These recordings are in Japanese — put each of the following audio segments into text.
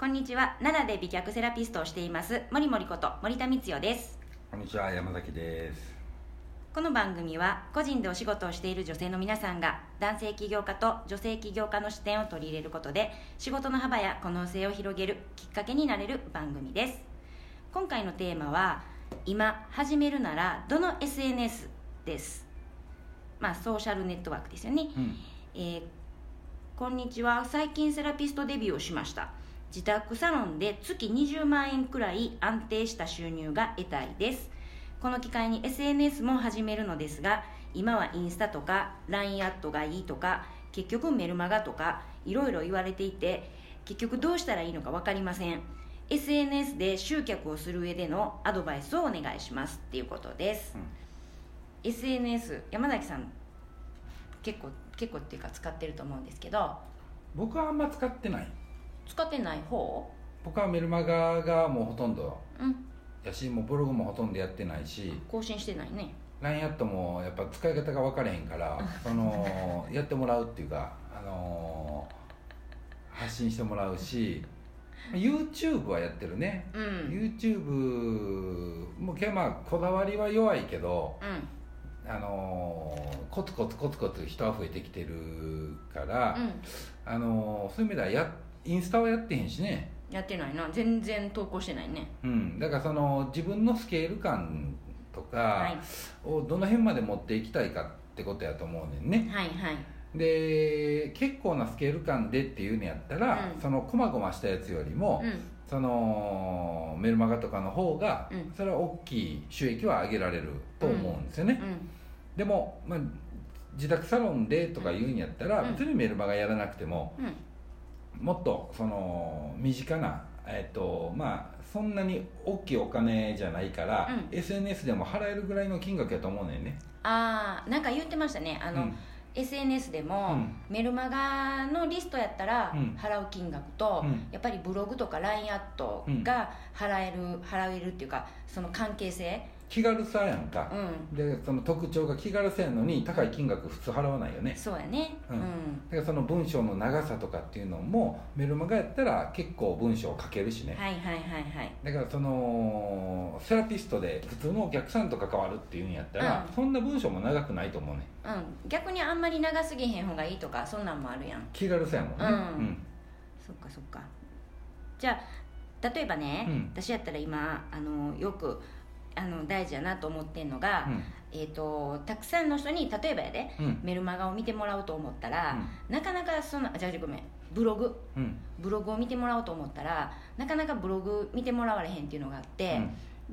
こんにちは。奈良で美脚セラピストをしています。森森こと森田光代です。こんにちは。山崎です。この番組は個人でお仕事をしている女性の皆さんが男性起業家と女性起業家の視点を取り入れることで仕事の幅や可能性を広げるきっかけになれる番組です。今回のテーマは今始めるならどの SNS です。まあソーシャルネットワークですよね、うん。えーこんにちは。最近セラピストデビューをしました自宅サロンで月20万円くらい安定した収入が得たいです。この機会に SNS も始めるのですが今はインスタとか LINE アットがいいとか結局メルマガとかいろいろ言われていて結局どうしたらいいのか分かりません。SNS で集客をする上でのアドバイスをお願いしますっていうことです、SNS 山崎さん結構結構っていうか使ってると思うんですけど。僕はあんま使ってない使ってない方？僕はメルマガがもうほとんど。うん。やしもうブログもほとんどやってないし。更新してないね。LINE アットもやっぱ使い方が分からへんから そのやってもらうっていうか、あのー発信してもらうし YouTube はやってるね、うん。YouTube もけまあこだわりは弱いけどうん。あのーコツコツコツコツ人は増えてきてるから、うん。あのーそういう意味ではやインスタはやってへんしね。やってないな。全然投稿してないね。うん。だからその自分のスケール感とかをどの辺まで持っていきたいかってことやと思うねんね。はいはい。で結構なスケール感でっていうのやったら、うん。その細々したやつよりも、うん。そのメルマガとかの方が、うん。それは大きい収益は上げられると思うんですよね、うん。でも、まあ、自宅サロンでとか言うんやったら、うん。別にメルマガやらなくてもうんもっとその身近なえっとまあそんなに大きいお金じゃないから、うん。SNS でも払えるぐらいの金額やと思うねんね。ああなんか言ってましたね。あの、うん。SNS でも、うん。メルマガのリストやったらうん。払う金額と、うん。やっぱりブログとか LINE アットが払える払えるっていうかその関係性気軽さやんか。う、ん。でその特徴が気軽さやのに高い金額普通払わないよね。そうやね。ううん。ん、だからその文章の長さとかっていうのもメルマガやったら結構文章を書けるしね、はいはいはいはい。だからそのセラピストで普通のお客さんと関わるっていうんやったら、うん。そんな文章も長くないと思うね。うん。逆にあんまり長すぎへん方がいいとかそんなんもあるやん。気軽さやもんね。うん。そっかそっか。じゃあ例えばね、うん。私やったら今あのよくあの大事やなと思ってんのが、うん。えー、とたくさんの人に例えばやで、うん。メルマガを見てもらおうと思ったら、なかなかそんなじゃあごめんブログ。うん。ブログを見てもらおうと思ったらなかなかブログ見てもらわれへんっていうのがあって、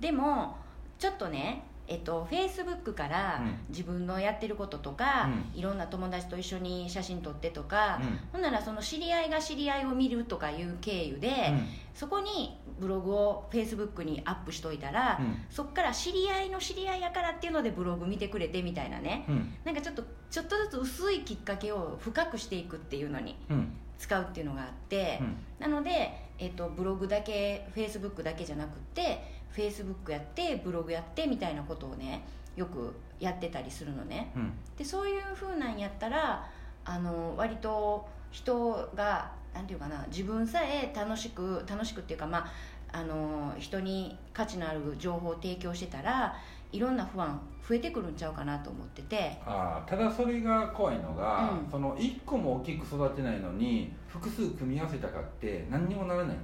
でもちょっとねえっと、フェイスブックからうん。自分のやってることとか、ういろんな友達と一緒に写真撮ってとか、うん。ほんならその知り合いが知り合いを見るとかいう経由で、うん。そこにブログをフェイスブックにアップしといたら、うん。そっから知り合いの知り合いやからっていうのでブログ見てくれてみたいなね、うん。なんかちょっとちょっとずつ薄いきっかけを深くしていくっていうのにうん。使うっていうのがあって、うん。なので、えっとブログだけフェイスブックだけじゃなくってフェイスブックやってブログやってみたいなことをねよくやってたりするのね。うん。でそういう風なんやったらあの割と人がなんていうかな自分さえ楽しく楽しくっていうかまああの人に価値のある情報を提供してたらいろんな不安増えてくるんちゃうかなと思ってて。ああただそれが怖いのが、うん。その1個も大きく育てないのに複数組み合わせたかって何にもならない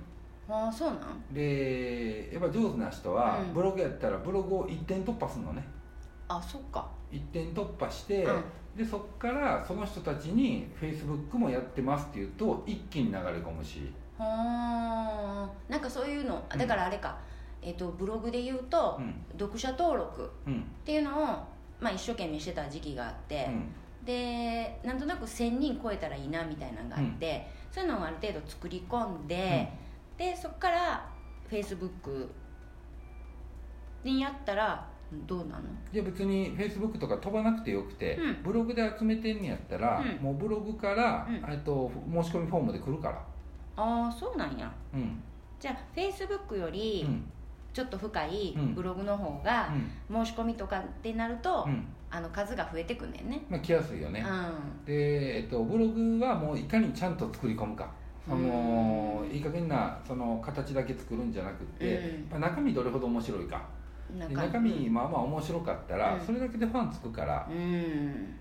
ああそうなん？でやっぱ上手な人は、うん。ブログやったらブログを1点突破するのね。あそっか。1点突破して、うん。でそっからその人たちにフェイスブックもやってますって言うと一気に流れ込むし。はあんかそういうの。だからあれか、えっとブログで言うと、うん。読者登録うん。っていうのを、まあ、一生懸命してた時期があって、うん。でなんとなく1000人超えたらいいなみたいなのがあって、そういうのをある程度作り込んで、でそこからフェイスブックにやったらどうなの？じゃあ別にフェイスブックとか飛ばなくてよくて、うん。ブログで集めてんねやったら、うん。もうブログから、うん。えっと申し込みフォームで来るから。ああそうなんや。うん。じゃあフェイスブックよりうん。ちょっと深いうん。ブログの方が申し込みとかってなると、うん。あの数が増えてくんねんね。まあ来やすいよね、うん。で、えっと、ブログはもういかにちゃんと作り込むかそのいい加減なその形だけ作るんじゃなくて、うん。まあ中身どれほど面白いか。で中身。まあまあ面白かったら、うん。それだけでファンつくから、うん。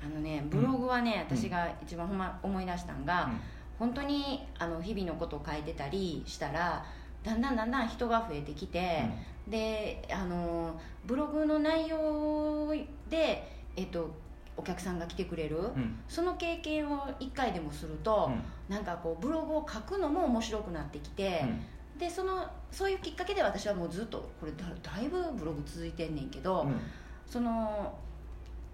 あのねブログはね、私が一番ほんま思い出したんが、本当にあの日々のことを書いてたりしたらだんだんだんだん人が増えてきて、であのブログの内容で、えっと、お客さんが来てくれる、うん。うんその経験を1回でもすると、なんかこうブログを書くのも面白くなってきて、でそのそういうきっかけで私はもうずっとこれだだいぶブログ続いてんねんけど、うん。その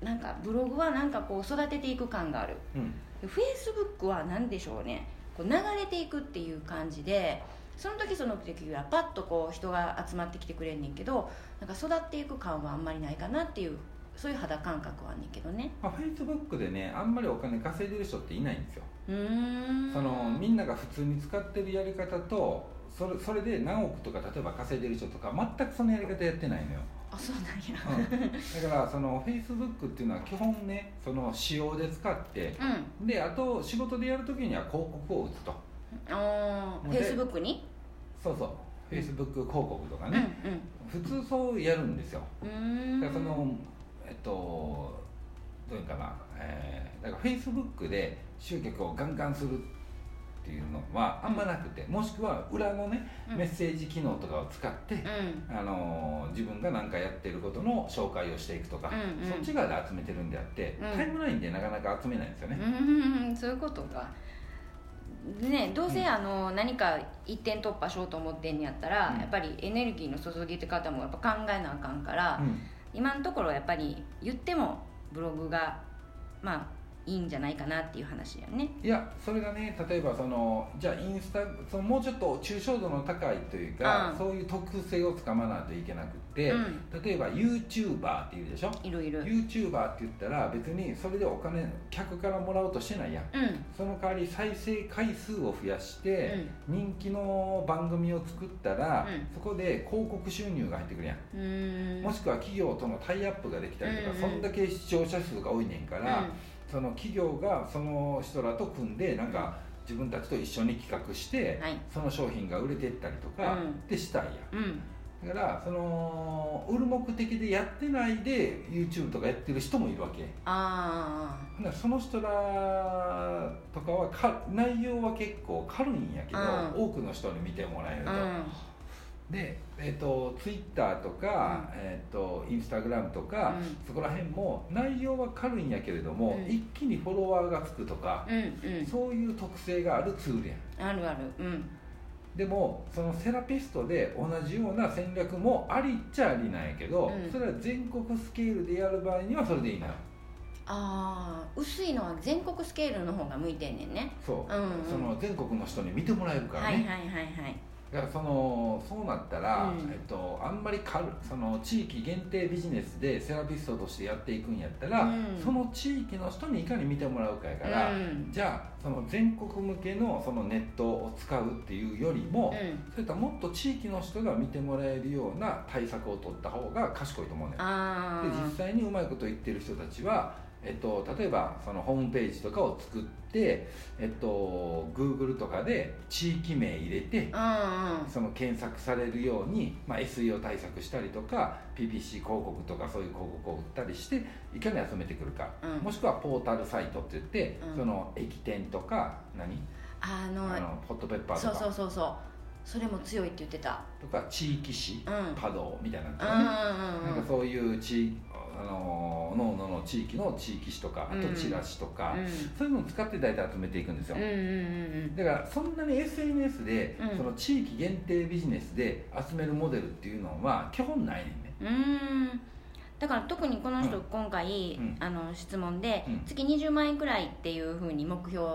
なんかブログはなんかこう育てていく感がある。うん。フェイスブックは何でしょうね。こう流れていくっていう感じでその時その時はパッとこう人が集まってきてくれんねんけどなんか育っていく感はあんまりないかなっていうそういう肌感覚はあんねんけどね。まあ、フェイスブックでねあんまりお金稼いでる人っていないんですよ。そのみんなが普通に使ってるやり方とそれそれで何億とか例えば稼いでる人とか全くそのやり方やってないのよ、あそうなんや。うん、だからそのフェイスブックっていうのは基本ねその仕様で使ってうん。であと仕事でやるときには広告を打つと。あフもうでェイスブックに？そうそう。フェイスブック広告とかうんね、普通そうやるんですよ。そのえっとどういうかな、えー、だからフェイスブックで集客をガンガンするっていうのはあんまなくて、もしくは裏のねうん。メッセージ機能とかを使って、うん。あの自分が何かやってることの紹介をしていくとか、うんうん。そっち側で集めてるんであって、うん。タイムラインでなかなか集めないんですよね、うんそういうことか。ねどうせあの、何か一点突破しようと思ってんやったら、うん。やっぱりエネルギーの注ぎ方もやっぱ考えなあかんから、うん今のところやっぱり言ってもブログがまあいいんじゃないかなっていう話やね。いやそれがね例えばそのじゃあインスタそのもうちょっと抽象度の高いというか、うん。そういう特性をつかまないといけなくって、うん。例えば YouTuber っていうでしょ？いろいろ。YouTuber って言ったら別にそれでお金客からもらおうとしてないやん。うん。その代わり再生回数を増やして、人気の番組を作ったら、うん。そこで広告収入が入ってくるやん、もしくは企業とのタイアップができたりとか、そんだけ視聴者数が多いねんから、その企業がその人らと組んでなんか自分たちと一緒に企画して、はい。その商品が売れていったりとかうん。ってしたいや。んうん。うんだからその売る目的でやってないで YouTube とかやってる人もいるわけ。あほんならその人らとかはか内容は結構軽いんやけど、うん。多くの人に見てもらえると、あで、えー、と Twitter とか、えー、と Instagram とか、うん。そこら辺も内容は軽いんやけれども、うん。一気にフォロワーがつくとか、うんうん。そういう特性があるツールやん。あるある。うん。でもそのセラピストで同じような戦略もありっちゃありなんやけど、うん。それは全国スケールでやる場合にはそれでいいのよ。ああ薄いのは全国スケールの方が向いてんねんね。そう、うんうん。その全国の人に見てもらえるからね、はいはいはいはいだからそのそうなったら、うん。えっと、あんまり軽その地域限定ビジネスでセラピストとしてやっていくんやったら、うん。その地域の人にいかに見てもらうかやから、うん。じゃあその全国向けのそのネットを使うっていうよりも、うん。そういったもっと地域の人が見てもらえるような対策を取った方が賢いと思うねで実際にうまいこと言ってる人たちは、えっと、例えばそのホームページとかを作って、えっと、Google とかで地域名入れてあうんうん。その検索されるように、まあ、SEO 対策したりとか PPC 広告とかそういう広告を売ったりしていかに集めてくるか、うん。もしくはポータルサイトって言って、うん。その駅店とか何？あのホットペッパーとか。そうそうそうそう。それも強いって言ってた。とか地域紙、うん。稼働みたいなのとうんかね、うんうん。なんかそういう地あの各々の地域の地域紙とかあとチラシとか、そういうのを使って大体集めていくんですよ、うんうんうんうん。だからそんなに SNS で、うん。その地域限定ビジネスで集めるモデルっていうのは基本ないねんね。うん。だから特にこの人、うん。今回、うん。あの質問で、うん。月20万円くらいっていうふうに目標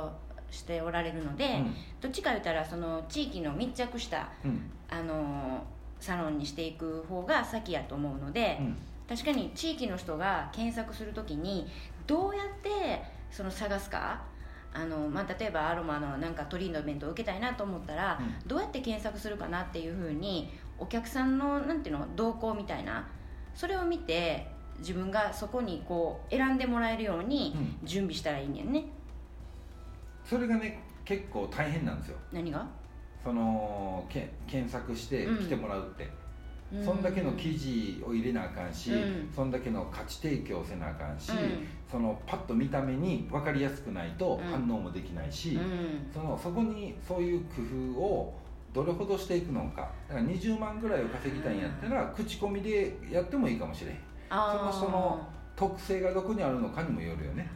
しておられるので、どっちか言ったらその地域の密着したうん。うんあのサロンにしていく方が先やと思うので、うん確かに地域の人が検索するときにどうやってその探すかあの、まあ、例えばアロマのなんかトリートメントを受けたいなと思ったら、うどうやって検索するかなっていうふうにお客さんのなんていうの動向みたいなそれを見て自分がそこにこう選んでもらえるようにうん。準備したらいいねんね。それがね結構大変なんですよ。何が？そのけ検索して来てもらうって、そんだけの記事を入れなあかんし、うん。そんだけの価値提供せなあかんし、うん。そのパッと見た目に分かりやすくないとうん。反応もできないし、うん。そのそこにそういう工夫をどれほどしていくのか。だから20万ぐらいを稼ぎたいんやったら口コミでやってもいいかもしれん。その人の特性がどこにあるのかにもよるよね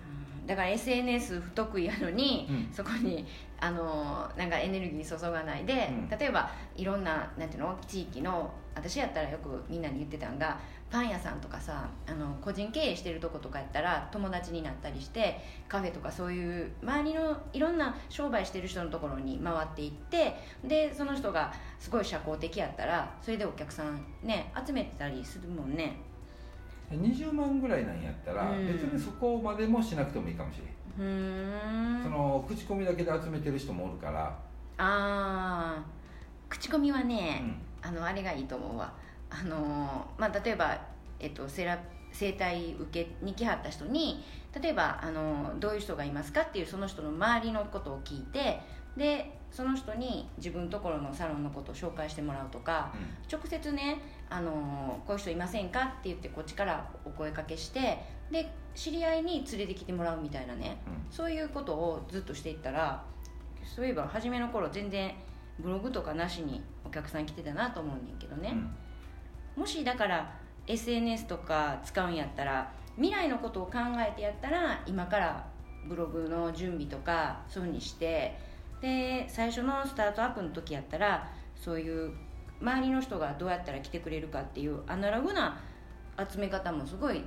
だから SNS 不得意やのに、うん。そこにあのなんかエネルギー注がないで、うん。例えばいろんななんていうの地域の私やったらよくみんなに言ってたんがパン屋さんとかさあの個人経営してるとことかやったら友達になったりしてカフェとかそういう周りのいろんな商売してる人のところに回っていってでその人がすごい社交的やったらそれでお客さんね集めてたりするもんね20万ぐらいなんやったらうん。別にそこまでもしなくてもいいかもしれん。その口コミだけで集めてる人もおるから、ああ口コミはうね、ん。あのあれがいいと思うわ。あのーまあ例えば、えっと、セラ整体受けに来はった人に例えばあのどういう人がいますかっていうその人の周りのことを聞いてでその人に自分のところのサロンのことを紹介してもらうとか直接ねあのこういう人いませんかって言ってこっちからお声かけしてで知り合いに連れてきてもらうみたいなね。うん。そういうことをずっとしていったらそういえば初めの頃全然ブログとかなしにお客さん来てたなと思うねんけどね、うん。もしだから SNS とか使うんやったら未来のことを考えてやったら今からブログの準備とかそういうふうにしてで最初のスタートアップの時やったらそういう周りの人がどうやったら来てくれるかっていうアナログな集め方もすごい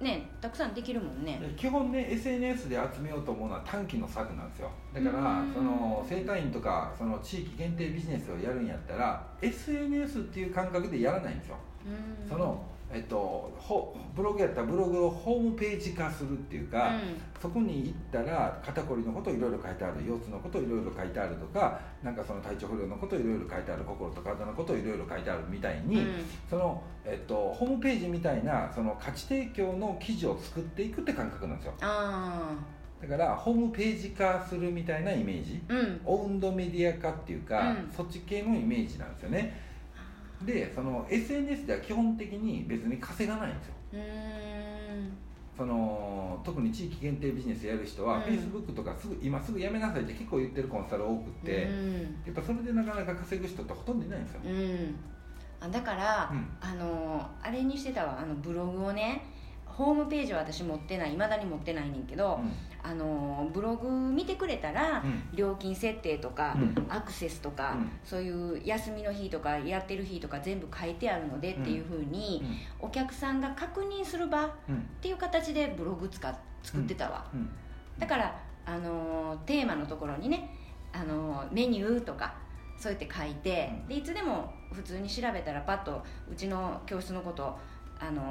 ねたくさんできるもんね。で基本ね SNS で集めようと思うのは短期の策なんですよ。だからうん。その整体院とかその地域限定ビジネスをやるんやったら SNS っていう感覚でやらないんですよ。うん。そのえっと、ほブログやったらブログをホームページ化するっていうか、そこに行ったら肩こりのこといろいろ書いてある腰痛のこといろいろ書いてあるとかなんかその体調不良のこといろいろ書いてある心と体のこといろいろ書いてあるみたいに、うん。その、えっと、ホームページみたいなその価値提供の記事を作っていくって感覚なんですよ。あだからホームページ化するみたいなイメージ。あうん。オウンドメディア化っていうか、うん。そっち系のイメージなんですよねでその SNS では基本的に別に稼がないんですよ。その特に地域限定ビジネスやる人は、うん。Facebook とかすぐ今すぐやめなさいって結構言ってるコンサル多くって、うん。やっぱそれでなかなか稼ぐ人ってほとんどいないんですよ、うん。あだから、うん。あのあれにしてたわ。あのブログをねホームページは私持ってないいまだに持ってないねんけど、あのブログ見てくれたら、うん。料金設定とか、うん。アクセスとか、うん。そういう休みの日とかやってる日とか全部書いてあるのでっていうふうに、お客さんが確認する場っうん。ていう形でブログ使っ作ってたわ、うん。だから、あのーテーマのところにね、あのーメニューとかそうやって書いて、うん。でいつでも普通に調べたらパッとうちの教室のことを、あの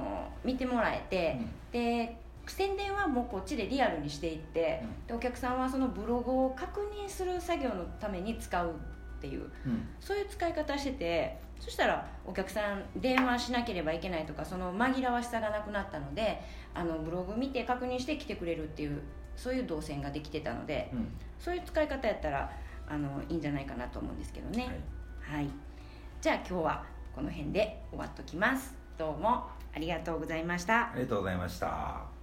ー見てもらえて、で宣伝はもうこっちでリアルにしていって、でお客さんはそのブログを確認する作業のために使うっていううん。そういう使い方しててそしたらお客さん電話しなければいけないとかその紛らわしさがなくなったのであのブログ見て確認して来てくれるっていうそういう動線ができてたのでうん。そういう使い方やったらあのいいんじゃないかなと思うんですけどね。はい。はい、じゃあ今日はこの辺で終わっときますどうもありがとうございました。ありがとうございました。